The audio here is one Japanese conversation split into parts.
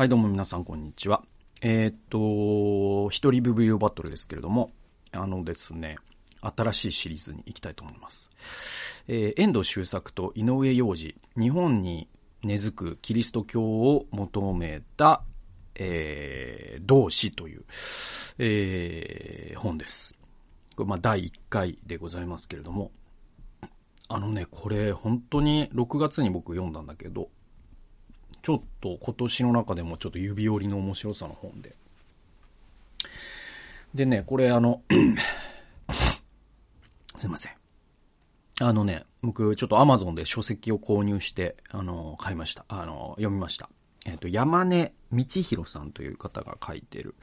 はい、どうも皆さん、こんにちは。えー、っと、一人ビブリオバトルですけれども、あのですね、新しいシリーズに行きたいと思います。えー、遠藤周作と井上洋二、日本に根付くキリスト教を求めた、えー、同志という、えー、本です。これまあ、第1回でございますけれども、あのね、これ本当に6月に僕読んだんだけど、ちょっと今年の中でもちょっと指折りの面白さの本で。でね、これあの すいません。あのね、僕ちょっと Amazon で書籍を購入して、あの、買いました。あの、読みました。えっ、ー、と、山根道弘さんという方が書いてる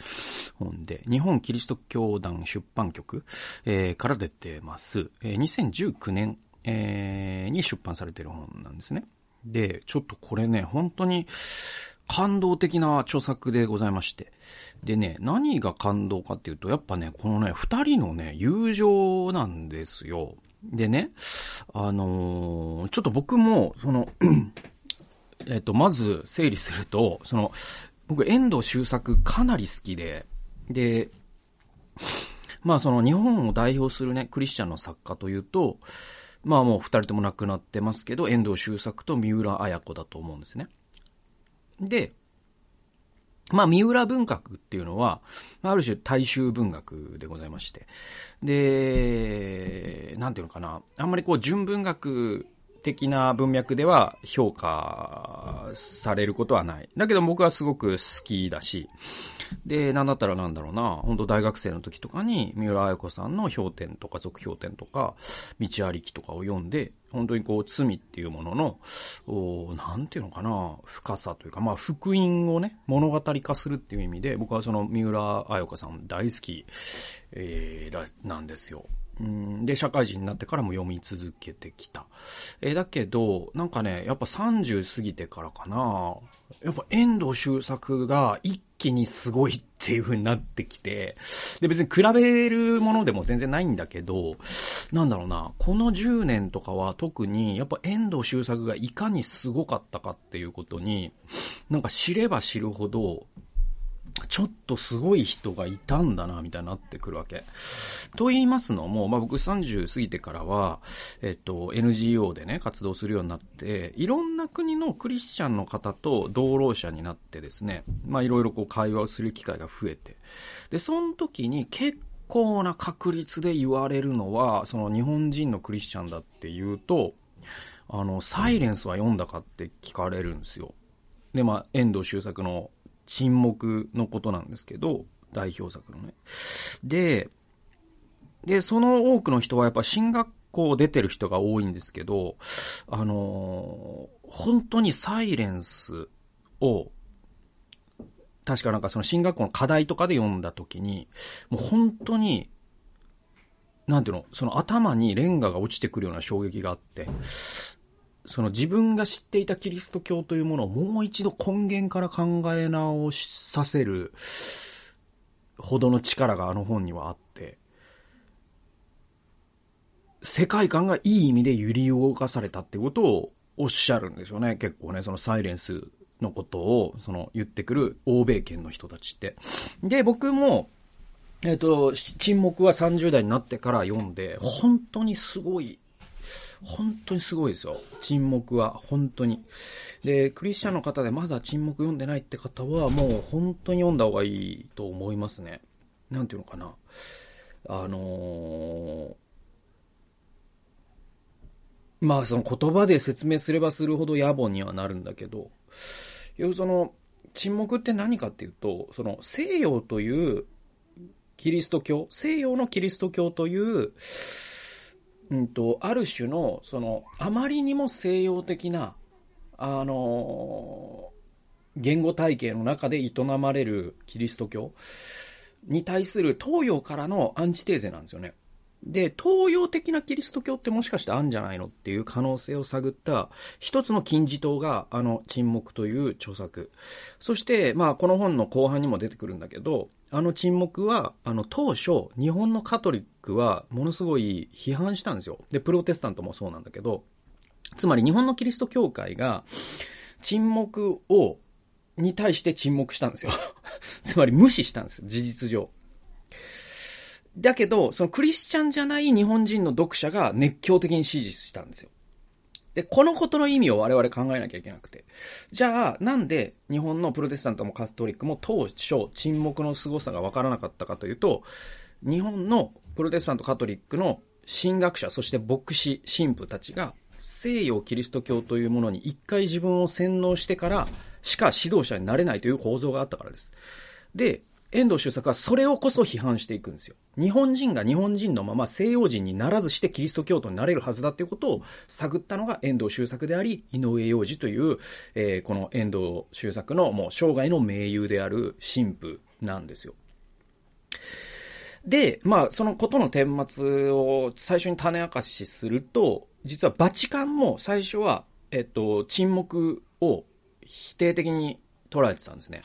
本で、日本キリスト教団出版局、えー、から出てます。えー、2019年、えー、に出版されてる本なんですね。で、ちょっとこれね、本当に感動的な著作でございまして。でね、何が感動かっていうと、やっぱね、このね、二人のね、友情なんですよ。でね、あのー、ちょっと僕も、その えっと、まず整理すると、その、僕、遠藤周作かなり好きで、で、まあその日本を代表するね、クリスチャンの作家というと、まあもう二人とも亡くなってますけど、遠藤周作と三浦綾子だと思うんですね。で、まあ、三浦文学っていうのは、ある種大衆文学でございまして。で、なんていうのかな。あんまりこう、純文学的な文脈では評価されることはない。だけど僕はすごく好きだし、で、なんだったらなんだろうな、本当大学生の時とかに、三浦綾子さんの評点とか続評点とか、道ありきとかを読んで、本当にこう、罪っていうものの、おなんていうのかな、深さというか、まあ、福音をね、物語化するっていう意味で、僕はその三浦綾子さん大好き、えー、なんですよ。で、社会人になってからも読み続けてきた。えー、だけど、なんかね、やっぱ30過ぎてからかな。やっぱ遠藤周作が一気にすごいっていう風になってきて、で別に比べるものでも全然ないんだけど、なんだろうな、この10年とかは特にやっぱ遠藤周作がいかにすごかったかっていうことに、なんか知れば知るほど、ちょっとすごい人がいたんだな、みたいになってくるわけ。と言いますのも、まあ、僕30過ぎてからは、えっと、NGO でね、活動するようになって、いろんな国のクリスチャンの方と同労者になってですね、まあ、いろいろこう会話をする機会が増えて。で、その時に結構な確率で言われるのは、その日本人のクリスチャンだって言うと、あの、サイレンスは読んだかって聞かれるんですよ。で、まあ、遠藤周作の沈黙のことなんですけど、代表作のね。で、で、その多くの人はやっぱ進学校出てる人が多いんですけど、あのー、本当にサイレンスを、確かなんかその進学校の課題とかで読んだ時に、もう本当に、なんていうの、その頭にレンガが落ちてくるような衝撃があって、その自分が知っていたキリスト教というものをもう一度根源から考え直させるほどの力があの本にはあって、世界観がいい意味で揺り動かされたってことをおっしゃるんですよね。結構ね、そのサイレンスのことを、その言ってくる欧米圏の人たちって。で、僕も、えっ、ー、と、沈黙は30代になってから読んで、本当にすごい本当にすごいですよ。沈黙は、本当に。で、クリスチャンの方でまだ沈黙読んでないって方は、もう本当に読んだ方がいいと思いますね。なんていうのかな。あのー、まあその言葉で説明すればするほど野暮にはなるんだけど、要その、沈黙って何かっていうと、その西洋というキリスト教、西洋のキリスト教という、うんと、ある種の、その、あまりにも西洋的な、あの言語体系の中で営まれるキリスト教に対する東洋からのアンチテーゼなんですよね。で、東洋的なキリスト教ってもしかしてあんじゃないのっていう可能性を探った一つの金字塔があの沈黙という著作。そして、まあこの本の後半にも出てくるんだけど、あの沈黙は、あの当初、日本のカトリックはものすごい批判したんですよ。で、プロテスタントもそうなんだけど、つまり日本のキリスト教会が沈黙をに対して沈黙したんですよ。つまり無視したんです事実上。だけど、そのクリスチャンじゃない日本人の読者が熱狂的に支持したんですよ。で、このことの意味を我々考えなきゃいけなくて。じゃあ、なんで日本のプロテスタントもカストリックも当初沈黙の凄さがわからなかったかというと、日本のプロテスタントカトリックの神学者、そして牧師、神父たちが西洋キリスト教というものに一回自分を洗脳してからしか指導者になれないという構造があったからです。で、遠藤周作はそれをこそ批判していくんですよ。日本人が日本人のまま西洋人にならずしてキリスト教徒になれるはずだということを探ったのが遠藤周作であり、井上洋二という、えー、この遠藤周作のもう生涯の盟友である神父なんですよ。で、まあ、そのことの顛末を最初に種明かしすると、実はバチカンも最初は、えっと、沈黙を否定的に捉えてたんですね。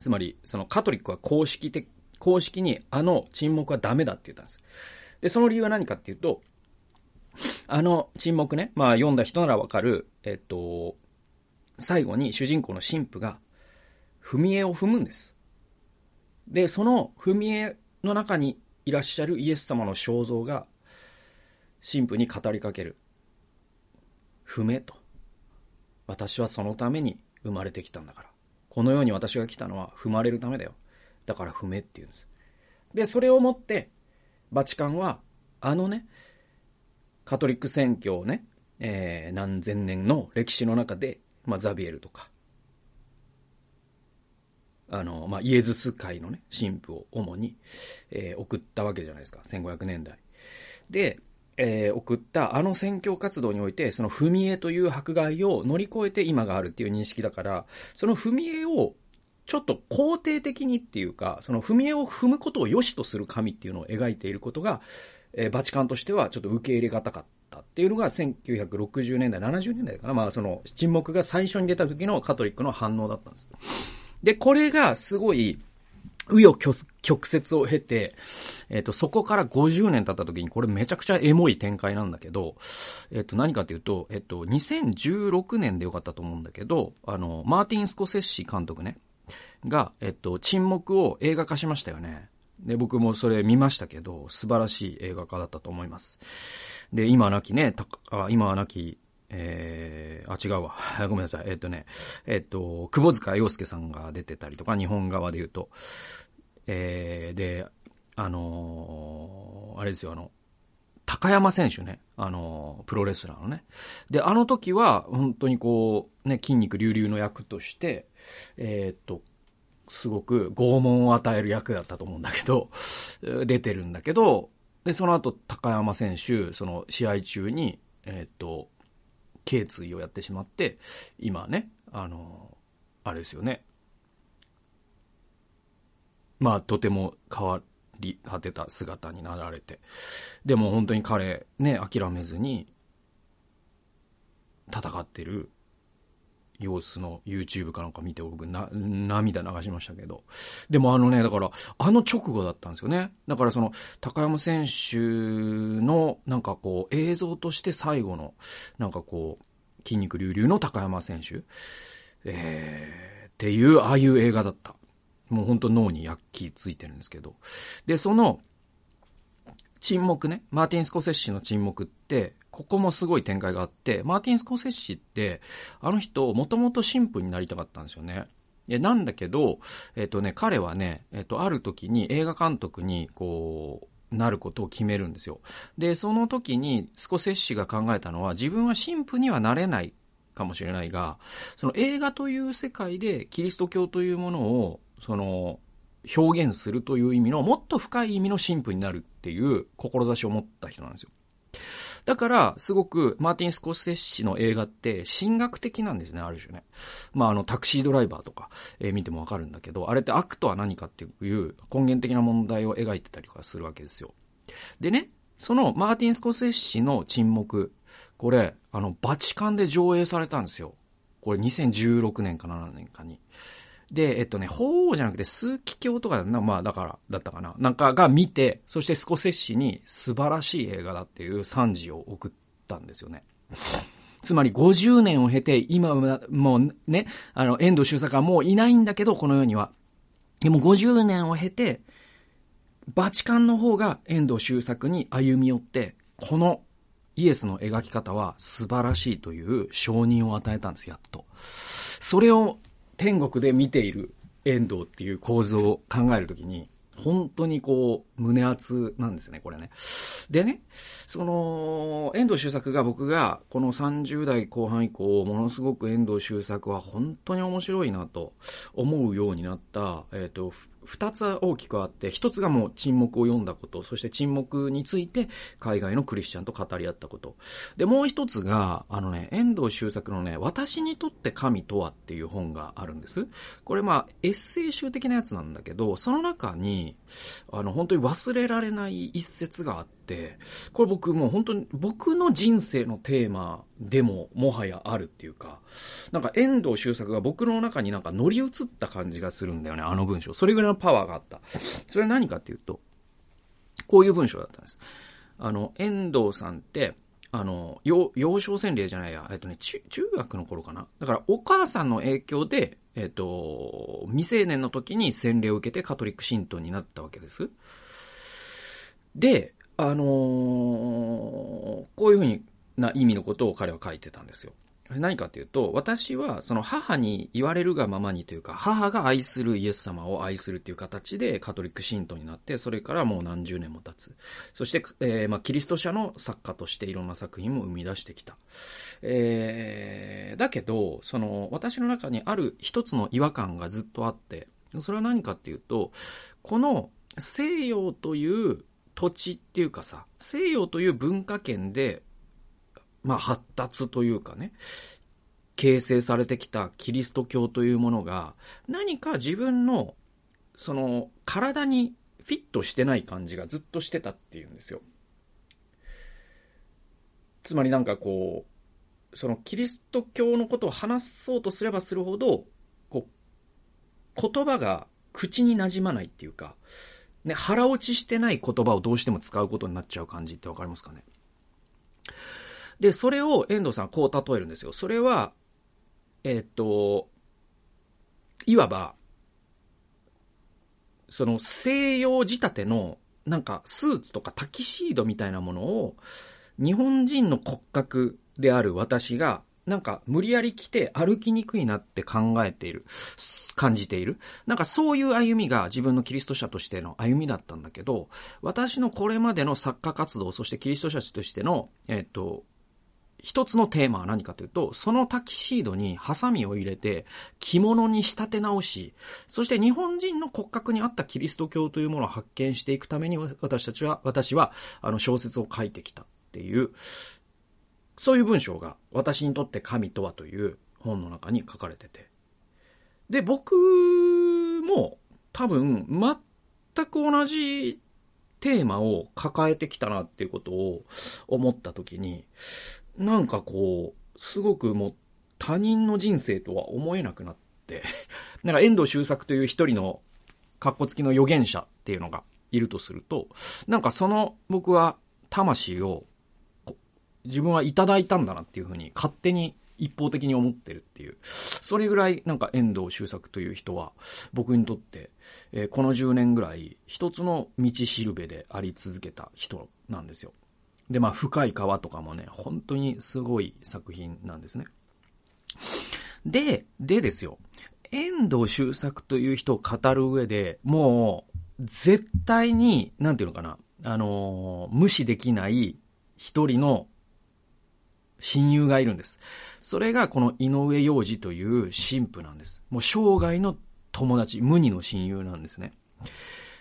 つまり、そのカトリックは公式的、公式にあの沈黙はダメだって言ったんです。で、その理由は何かっていうと、あの沈黙ね、まあ読んだ人ならわかる、えっと、最後に主人公の神父が、踏み絵を踏むんです。で、その踏み絵の中にいらっしゃるイエス様の肖像が、神父に語りかける。踏めと。私はそのために生まれてきたんだから。この世に私が来たのは踏まれるためだよ。だから踏めって言うんです。で、それをもって、バチカンは、あのね、カトリック宣教をね、えー、何千年の歴史の中で、まあ、ザビエルとか、あの、まあ、イエズス会のね、神父を主に、えー、送ったわけじゃないですか。1500年代。で、えー、送ったあの選挙活動において、その踏み絵という迫害を乗り越えて今があるっていう認識だから、その踏み絵をちょっと肯定的にっていうか、その踏み絵を踏むことを良しとする神っていうのを描いていることが、えー、バチカンとしてはちょっと受け入れがたかったっていうのが1960年代、70年代かな。まあその沈黙が最初に出た時のカトリックの反応だったんです。で、これがすごい、紆余曲折を経て、えっ、ー、と、そこから50年経った時に、これめちゃくちゃエモい展開なんだけど、えっ、ー、と、何かというと、えっ、ー、と、2016年でよかったと思うんだけど、あの、マーティン・スコセッシ監督ね、が、えっと、沈黙を映画化しましたよね。で、僕もそれ見ましたけど、素晴らしい映画化だったと思います。で、今はなきね、たあ今はなきえー、あ、違うわ。ごめんなさい。えっ、ー、とね、えっ、ー、と、窪塚洋介さんが出てたりとか、日本側で言うと。えー、で、あのー、あれですよ、あの、高山選手ね。あの、プロレスラーのね。で、あの時は、本当にこう、ね、筋肉隆々の役として、え、っと、すごく拷問を与える役だったと思うんだけど、出てるんだけど、で、その後、高山選手、その試合中に、え、っと、頸椎をやってしまって、今ね、あの、あれですよね。まあ、とても変わり果てた姿になられて。でも本当に彼、ね、諦めずに、戦ってる様子の YouTube かなんか見て僕な、涙流しましたけど。でもあのね、だから、あの直後だったんですよね。だからその、高山選手の、なんかこう、映像として最後の、なんかこう、筋肉隆々の高山選手、えー、っていう、ああいう映画だった。もう本当脳に焼き付いてるんですけど。で、その、沈黙ね。マーティン・スコセッシの沈黙って、ここもすごい展開があって、マーティン・スコセッシって、あの人、もともと神父になりたかったんですよね。え、なんだけど、えっ、とね、彼はね、えっ、と、ある時に映画監督に、こう、なることを決めるんですよ。で、その時にスコセッシが考えたのは、自分は神父にはなれないかもしれないが、その映画という世界でキリスト教というものを、その、表現するという意味の、もっと深い意味の神父になるっていう志を持った人なんですよ。だから、すごく、マーティン・スコセッシの映画って、神学的なんですね、ある種ね。まあ、あの、タクシードライバーとか、えー、見てもわかるんだけど、あれって悪とは何かっていう根源的な問題を描いてたりとかするわけですよ。でね、その、マーティン・スコセッシの沈黙、これ、あの、バチカンで上映されたんですよ。これ2016年か7年かに。で、えっとね、法王じゃなくて数奇教とかな、まあだから、だったかな。なんかが見て、そしてスコセッシに素晴らしい映画だっていう賛辞を送ったんですよね。つまり50年を経て、今はもうね、あの、遠藤周作はもういないんだけど、この世には。でも50年を経て、バチカンの方が遠藤周作に歩み寄って、このイエスの描き方は素晴らしいという承認を与えたんです、やっと。それを天国で見ている遠藤っていう構図を考えるときに、本当にこう、胸熱なんですね、これね。でね、その、遠藤周作が僕がこの30代後半以降、ものすごく遠藤周作は本当に面白いなと思うようになった、えっ、ー、と、二つ大きくあって、一つがもう沈黙を読んだこと、そして沈黙について海外のクリスチャンと語り合ったこと。で、もう一つが、あのね、遠藤周作のね、私にとって神とはっていう本があるんです。これまあ、エッセイ集的なやつなんだけど、その中に、あの、本当に忘れられない一節があって、、これ僕もう本当に僕の人生のテーマでももはやあるっていうか、なんか遠藤周作が僕の中になんか乗り移った感じがするんだよね、あの文章。それぐらいのパワーがあった。それは何かっていうと、こういう文章だったんです。あの、遠藤さんって、あの、幼、少洗礼じゃないや、えっとね、中学の頃かな。だから、お母さんの影響で、えっと、未成年の時に洗礼を受けてカトリック信徒になったわけです。で、あのー、こういうふうにな意味のことを彼は書いてたんですよ。何かっていうと、私はその母に言われるがままにというか、母が愛するイエス様を愛するっていう形でカトリック信徒になって、それからもう何十年も経つ。そして、えー、まあ、キリスト者の作家としていろんな作品も生み出してきた。えー、だけど、その、私の中にある一つの違和感がずっとあって、それは何かっていうと、この西洋という土地っていうかさ、西洋という文化圏で、まあ発達というかね、形成されてきたキリスト教というものが、何か自分の、その、体にフィットしてない感じがずっとしてたっていうんですよ。つまりなんかこう、そのキリスト教のことを話そうとすればするほど、こう、言葉が口に馴染まないっていうか、ね、腹落ちしてない言葉をどうしても使うことになっちゃう感じってわかりますかね？で、それを遠藤さんこう例えるんですよ。それは、え、っと、いわば、その西洋仕立ての、なんかスーツとかタキシードみたいなものを、日本人の骨格である私がなんか無理やり来て歩きにくいなって考えている、感じている。なんかそういう歩みが自分のキリスト者としての歩みだったんだけど、私のこれまでの作家活動、そしてキリスト者としての、えっ、と、一つのテーマは何かというと、そのタキシードにハサミを入れて着物に仕立て直し、そして日本人の骨格に合ったキリスト教というものを発見していくために私たちは、私はあの小説を書いてきたっていう、そういう文章が、私にとって神とはという本の中に書かれてて。で、僕も多分全く同じテーマを抱えてきたなっていうことを思った時に、なんかこう、すごくもう他人の人生とは思えなくなって、なんか遠藤周作という一人の格好付きの預言者っていうのがいるとすると、なんかその僕は魂を自分はいただいたんだなっていうふうに勝手に一方的に思ってるっていう。それぐらいなんか遠藤周作という人は僕にとって、えー、この10年ぐらい一つの道しるべであり続けた人なんですよ。で、まあ深い川とかもね、本当にすごい作品なんですね。で、でですよ。遠藤周作という人を語る上で、もう、絶対に、なんていうのかな、あのー、無視できない一人の親友がいるんです。それがこの井上洋二という神父なんです。もう生涯の友達、無二の親友なんですね。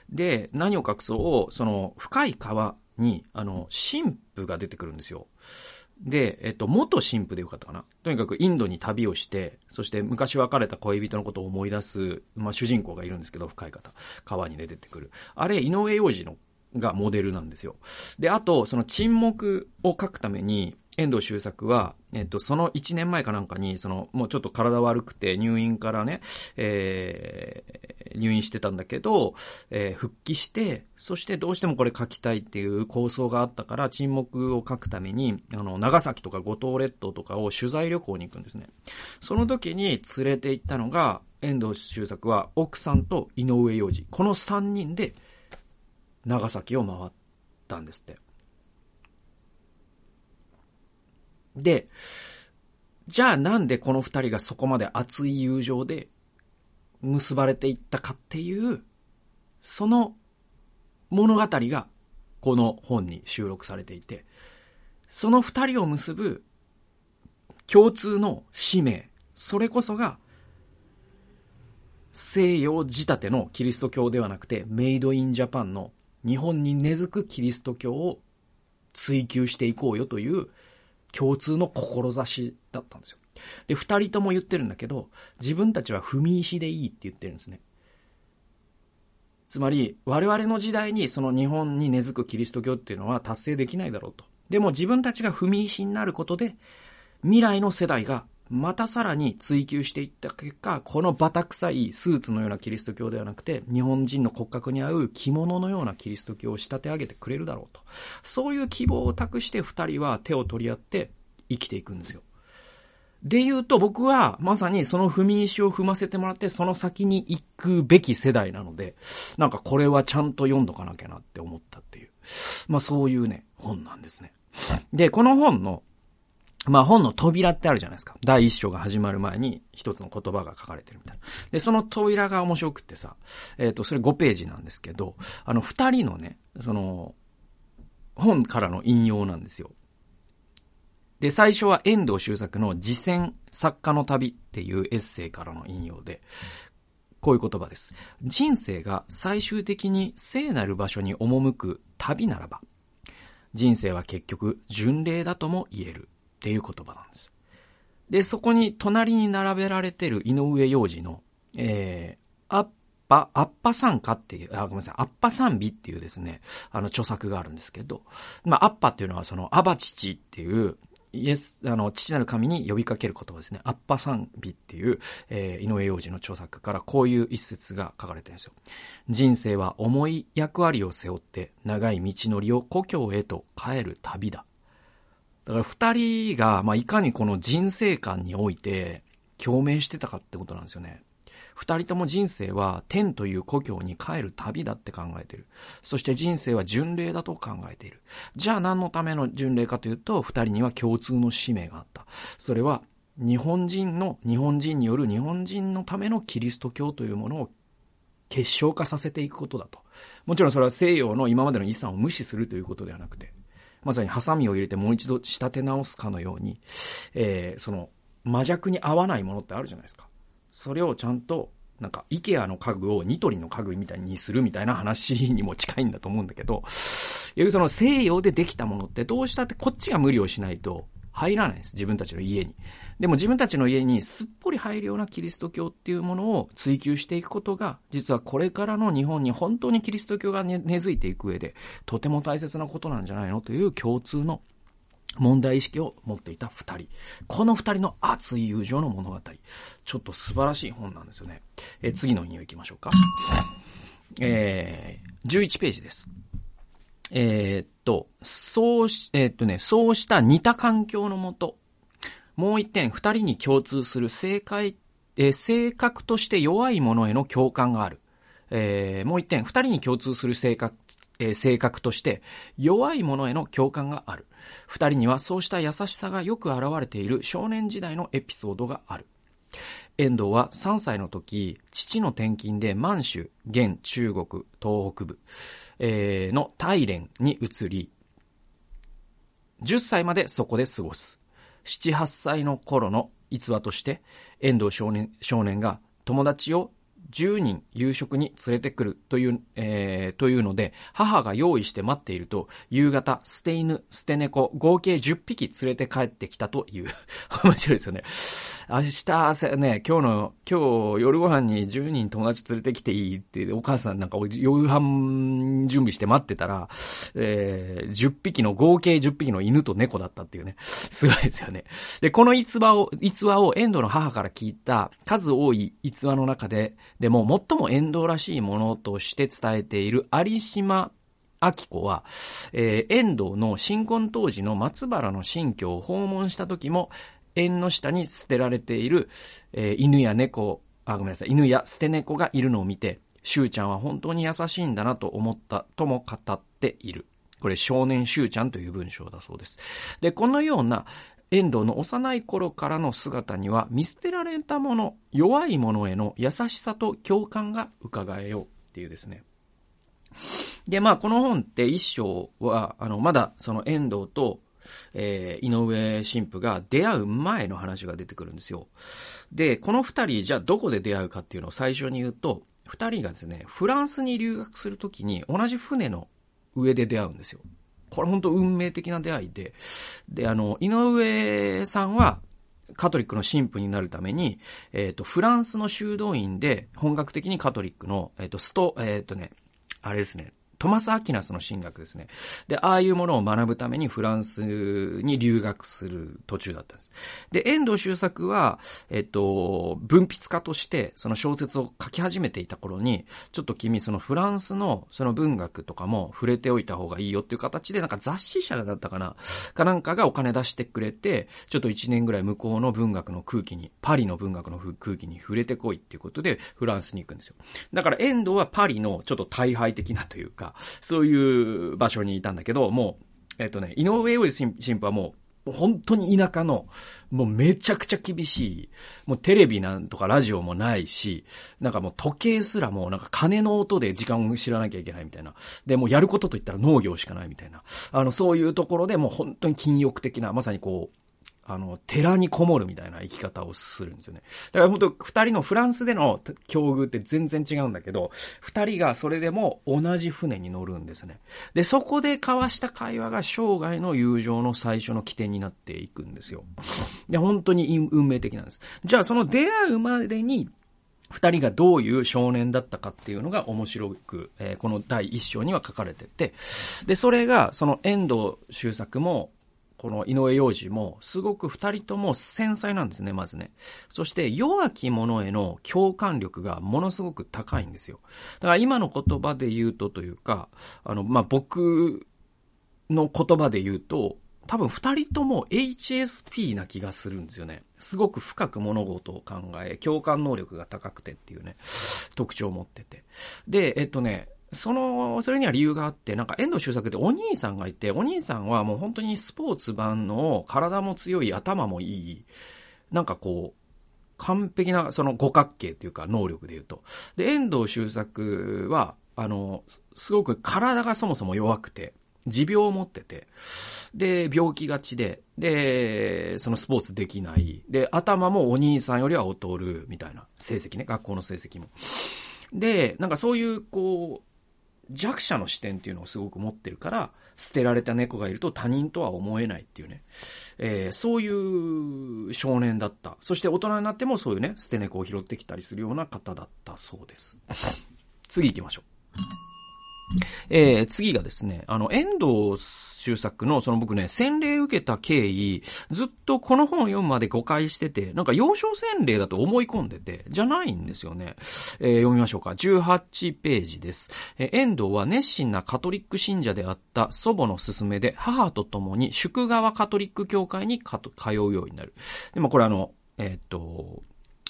で、何を隠そう、その深い川に、あの、神父が出てくるんですよ。で、えっと、元神父でよかったかな。とにかくインドに旅をして、そして昔別れた恋人のことを思い出す、まあ、主人公がいるんですけど、深い方。川に出てくる。あれ、井上洋二のがモデルなんですよ。で、あと、その沈黙を書くために、遠藤周作は、えっと、その1年前かなんかに、その、もうちょっと体悪くて入院からね、えー、入院してたんだけど、えー、復帰して、そしてどうしてもこれ書きたいっていう構想があったから、沈黙を書くために、あの、長崎とか五島列島とかを取材旅行に行くんですね。その時に連れて行ったのが、遠藤周作は奥さんと井上洋二。この3人で、長崎を回ったんですって。で、じゃあなんでこの二人がそこまで熱い友情で結ばれていったかっていう、その物語がこの本に収録されていて、その二人を結ぶ共通の使命、それこそが西洋仕立てのキリスト教ではなくて、メイドインジャパンの日本に根付くキリスト教を追求していこうよという共通の志だったんですよ。で、二人とも言ってるんだけど、自分たちは踏み石でいいって言ってるんですね。つまり、我々の時代にその日本に根付くキリスト教っていうのは達成できないだろうと。でも自分たちが踏み石になることで、未来の世代がまたさらに追求していった結果、このバタ臭いスーツのようなキリスト教ではなくて、日本人の骨格に合う着物のようなキリスト教を仕立て上げてくれるだろうと。そういう希望を託して二人は手を取り合って生きていくんですよ。で言うと僕はまさにその踏み石を踏ませてもらってその先に行くべき世代なので、なんかこれはちゃんと読んどかなきゃなって思ったっていう。まあそういうね、本なんですね。で、この本の、まあ本の扉ってあるじゃないですか。第一章が始まる前に一つの言葉が書かれてるみたいな。で、その扉が面白くってさ、えっ、ー、と、それ5ページなんですけど、あの二人のね、その、本からの引用なんですよ。で、最初は遠藤周作の自戦作家の旅っていうエッセイからの引用で、こういう言葉です。人生が最終的に聖なる場所に赴く旅ならば、人生は結局巡礼だとも言えるっていう言葉なんです。で、そこに隣に並べられてる井上洋二の、えー、アッパ、アッパ参歌っていう、あ、ごめんなさい、アッパ賛美っていうですね、あの著作があるんですけど、まあ、アッパっていうのはそのアバチチっていう、イエス、あの、父なる神に呼びかける言葉ですね。アッパ賛美っていう、えー、井上洋二の著作からこういう一節が書かれてるんですよ。人生は重い役割を背負って長い道のりを故郷へと帰る旅だ。だから二人が、まあ、いかにこの人生観において共鳴してたかってことなんですよね。二人とも人生は天という故郷に帰る旅だって考えている。そして人生は巡礼だと考えている。じゃあ何のための巡礼かというと、二人には共通の使命があった。それは日本人の、日本人による日本人のためのキリスト教というものを結晶化させていくことだと。もちろんそれは西洋の今までの遺産を無視するということではなくて、まさにハサミを入れてもう一度仕立て直すかのように、えー、その、魔弱に合わないものってあるじゃないですか。それをちゃんと、なんか、イケアの家具をニトリの家具みたいにするみたいな話にも近いんだと思うんだけど、よりその西洋でできたものってどうしたってこっちが無理をしないと入らないです。自分たちの家に。でも自分たちの家にすっぽり入るようなキリスト教っていうものを追求していくことが、実はこれからの日本に本当にキリスト教が根付いていく上で、とても大切なことなんじゃないのという共通の問題意識を持っていた二人。この二人の熱い友情の物語。ちょっと素晴らしい本なんですよね。え次の引用行きましょうか。えー、11ページです。えー、っと、そうし、えー、っとね、そうした似た環境のもと、もう一点、二人に共通する正解、えー、性格として弱いものへの共感がある。えー、もう一点、二人に共通する性格、えー、性格として、弱いものへの共感がある。二人にはそうした優しさがよく現れている少年時代のエピソードがある。遠藤は3歳の時、父の転勤で満州、現中国、東北部、えー、の大連に移り、10歳までそこで過ごす。7、8歳の頃の逸話として、遠藤少年少年が友達を10人夕食に連れてくるという、えー、というので、母が用意して待っていると、夕方、捨て犬、捨て猫、合計10匹連れて帰ってきたという。面白いですよね。明日、ね、今日の、今日夜ご飯に10人友達連れてきていいって、お母さんなんか夕飯準備して待ってたら、えー、10匹の、合計10匹の犬と猫だったっていうね。すごいですよね。で、この逸話を、逸話をエンドの母から聞いた数多い逸話の中で、でも最もエンドらしいものとして伝えている有島明子は、えー、遠藤の新婚当時の松原の新居を訪問した時も、縁の下に捨てられている、えー、犬や猫、あ、ごめんなさい、犬や捨て猫がいるのを見て、しゅうちゃんは本当に優しいんだなと思ったとも語っている。これ少年しゅうちゃんという文章だそうです。で、このような遠藤の幼い頃からの姿には見捨てられたもの、弱いものへの優しさと共感が伺えようっていうですね。で、まあ、この本って一章は、あの、まだその遠藤とえー、井上神父が出会う前の話が出てくるんですよ。で、この二人、じゃあどこで出会うかっていうのを最初に言うと、二人がですね、フランスに留学するときに同じ船の上で出会うんですよ。これ本当運命的な出会いで、で、あの、井上さんは、カトリックの神父になるために、えっ、ー、と、フランスの修道院で本格的にカトリックの、えっ、ー、と、スト、えっ、ー、とね、あれですね、トマス・アキナスの神学ですね。で、ああいうものを学ぶためにフランスに留学する途中だったんです。で、遠藤周作は、えっと、文筆家としてその小説を書き始めていた頃に、ちょっと君そのフランスのその文学とかも触れておいた方がいいよっていう形で、なんか雑誌社だったかなかなんかがお金出してくれて、ちょっと一年ぐらい向こうの文学の空気に、パリの文学の空気に触れてこいっていうことで、フランスに行くんですよ。だから遠藤はパリのちょっと大敗的なというか、そういう場所にいたんだけど、もう、えっとね、井上陽一神父はもう、本当に田舎の、もうめちゃくちゃ厳しい、もうテレビなんとかラジオもないし、なんかもう時計すらもうなんか鐘の音で時間を知らなきゃいけないみたいな。で、もうやることといったら農業しかないみたいな。あの、そういうところでもう本当に禁欲的な、まさにこう、あの、寺にこもるみたいな生き方をするんですよね。だから本当二人のフランスでの境遇って全然違うんだけど、二人がそれでも同じ船に乗るんですね。で、そこで交わした会話が生涯の友情の最初の起点になっていくんですよ。で、本当に運命的なんです。じゃあその出会うまでに、二人がどういう少年だったかっていうのが面白く、えー、この第一章には書かれてて、で、それが、その遠藤周作も、この井上洋二も、すごく二人とも繊細なんですね、まずね。そして、弱き者への共感力がものすごく高いんですよ。だから今の言葉で言うとというか、あの、まあ、僕の言葉で言うと、多分二人とも HSP な気がするんですよね。すごく深く物事を考え、共感能力が高くてっていうね、特徴を持ってて。で、えっとね、その、それには理由があって、なんか遠藤周作ってお兄さんがいて、お兄さんはもう本当にスポーツ版の体も強い、頭もいい、なんかこう、完璧なその五角形っていうか能力で言うと。で、遠藤周作は、あの、すごく体がそもそも弱くて、持病を持ってて、で、病気がちで、で、そのスポーツできない、で、頭もお兄さんよりは劣る、みたいな成績ね、学校の成績も。で、なんかそういう、こう、弱者の視点っていうのをすごく持ってるから、捨てられた猫がいると他人とは思えないっていうね。えー、そういう少年だった。そして大人になってもそういうね、捨て猫を拾ってきたりするような方だったそうです。次行きましょう。えー、次がですね、あの、遠藤周作の、その僕ね、洗礼受けた経緯、ずっとこの本を読むまで誤解してて、なんか幼少洗礼だと思い込んでて、じゃないんですよね。えー、読みましょうか。18ページです。えー、遠藤は熱心なカトリック信者であった祖母の勧めで、母と共に宿川カトリック教会に通うようになる。でもこれあの、えっ、と、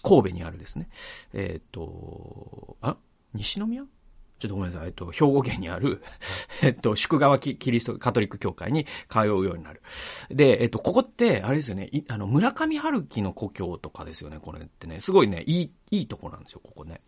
神戸にあるですね。えっ、と、あ？西宮？ちょっとごめんなさい。えっと、兵庫県にある、えっと、宿川キリストカトリック教会に通うようになる。で、えっと、ここって、あれですよね、あの、村上春樹の故郷とかですよね、これってね。すごいね、いい、いいとこなんですよ、ここね。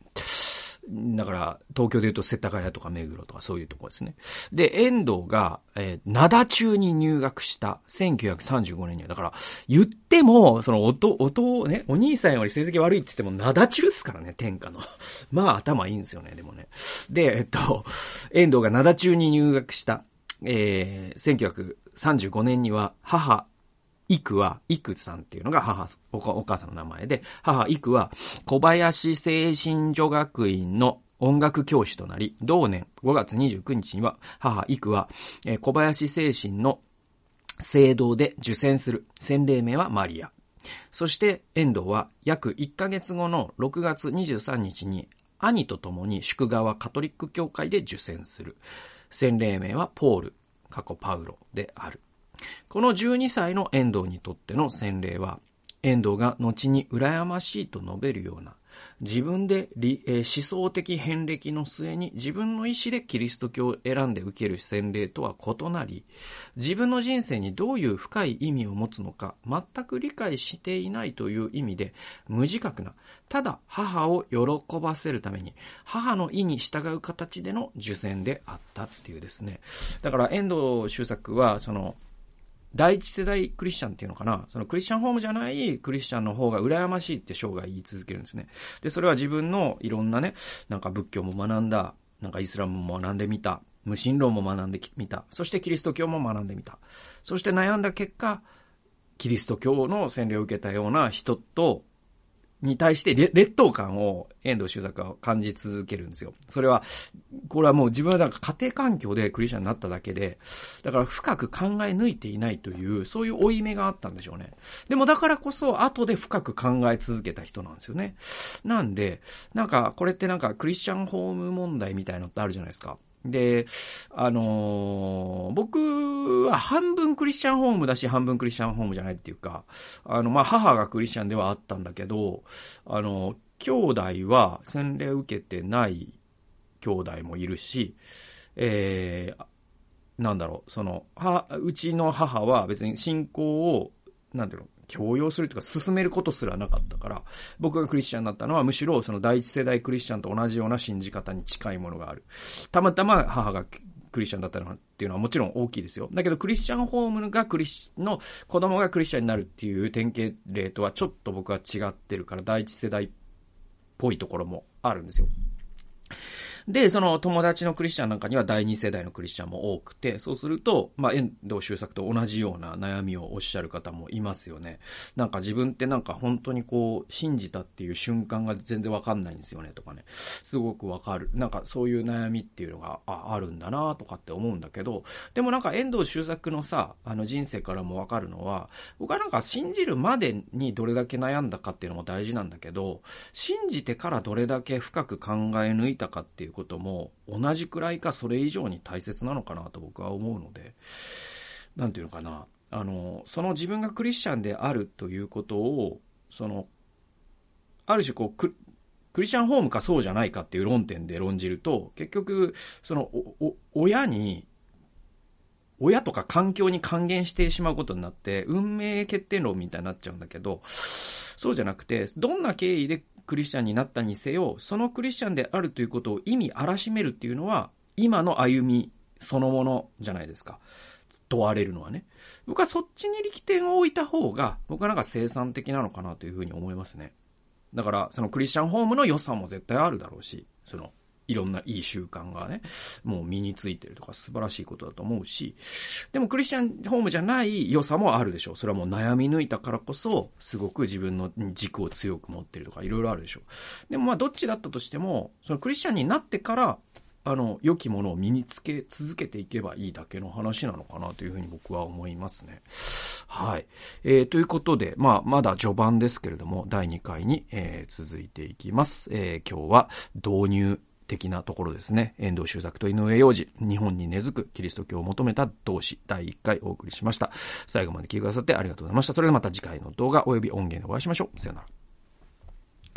だから、東京で言うと世田谷とか目黒とかそういうとこですね。で、遠藤が、えー、灘中に入学した1935年には、だから、言っても、その、おと、おと、ね、お兄さんより成績悪いって言っても、灘中っすからね、天下の。まあ、頭いいんですよね、でもね。で、えっと、遠藤が灘中に入学した、えー、1935年には、母、育は、育さんっていうのが母、お母さんの名前で、母育は小林精神女学院の音楽教師となり、同年5月29日には、母育は、えー、小林精神の聖堂で受洗する。洗礼名はマリア。そして、遠藤は約1ヶ月後の6月23日に、兄と共に祝賀はカトリック教会で受洗する。洗礼名はポール、過去パウロである。この12歳の遠藤にとっての洗礼は、遠藤が後に羨ましいと述べるような、自分で、え思想的遍歴の末に自分の意思でキリスト教を選んで受ける洗礼とは異なり、自分の人生にどういう深い意味を持つのか全く理解していないという意味で無自覚な、ただ母を喜ばせるために母の意に従う形での受洗であったっていうですね。だから遠藤周作はその第一世代クリスチャンっていうのかな、そのクリスチャンホームじゃないクリスチャンの方が羨ましいって生涯言い続けるんですね。で、それは自分のいろんなね、なんか仏教も学んだ、なんかイスラムも学んでみた、無神論も学んでみた、そしてキリスト教も学んでみた。そして悩んだ結果、キリスト教の洗礼を受けたような人とに対して劣等感を遠藤周作は感じ続けるんですよ。それは、これはもう自分はなんか家庭環境でクリスチャンになっただけで、だから深く考え抜いていないという、そういう負い目があったんでしょうね。でもだからこそ後で深く考え続けた人なんですよね。なんで、なんかこれってなんかクリスチャンホーム問題みたいのってあるじゃないですか。で、あのー、僕は半分クリスチャンホームだし、半分クリスチャンホームじゃないっていうか、あの、まあ、母がクリスチャンではあったんだけど、あの、兄弟は洗礼を受けてない兄弟もいるし、えー、なんだろう、その、は、うちの母は別に信仰を、なんていうの、強要するというか進めることすらなかったから、僕がクリスチャンになったのはむしろその第一世代クリスチャンと同じような信じ方に近いものがある。たまたま母がクリスチャンだったのっていうのはもちろん大きいですよ。だけどクリスチャンホームがクリス、の子供がクリスチャンになるっていう典型例とはちょっと僕は違ってるから第一世代っぽいところもあるんですよ。で、その友達のクリスチャンなんかには第二世代のクリスチャンも多くて、そうすると、まあ、遠藤周作と同じような悩みをおっしゃる方もいますよね。なんか自分ってなんか本当にこう、信じたっていう瞬間が全然わかんないんですよね、とかね。すごくわかる。なんかそういう悩みっていうのが、あ、あるんだなとかって思うんだけど、でもなんか遠藤周作のさ、あの人生からもわかるのは、僕はなんか信じるまでにどれだけ悩んだかっていうのも大事なんだけど、信じてからどれだけ深く考え抜いたかっていういうことも同じくらいかそれ以上に大切なのかなと僕は思うので、なんていうのかな、あの、その自分がクリスチャンであるということを、その、ある種こう、クリスチャンホームかそうじゃないかっていう論点で論じると、結局、その、親に、親とか環境に還元してしまうことになって、運命決定論みたいになっちゃうんだけど、そうじゃなくて、どんな経緯でクリスチャンになったにせよ、そのクリスチャンであるということを意味荒らしめるっていうのは、今の歩みそのものじゃないですか。問われるのはね。僕はそっちに力点を置いた方が、僕はなんか生産的なのかなというふうに思いますね。だから、そのクリスチャンホームの良さも絶対あるだろうし、その、いろんないい習慣がね、もう身についてるとか素晴らしいことだと思うし、でもクリスチャンホームじゃない良さもあるでしょう。それはもう悩み抜いたからこそ、すごく自分の軸を強く持ってるとかいろいろあるでしょう。でもまあどっちだったとしても、そのクリスチャンになってから、あの、良きものを身につけ続けていけばいいだけの話なのかなというふうに僕は思いますね。はい。えー、ということで、まあ、まだ序盤ですけれども、第2回に、えー、続いていきます。えー、今日は導入的なところですね。遠藤周作と井上洋二、日本に根付くキリスト教を求めた同志、第1回お送りしました。最後まで聞いてくださってありがとうございました。それではまた次回の動画及び音源でお会いしましょう。さよなら。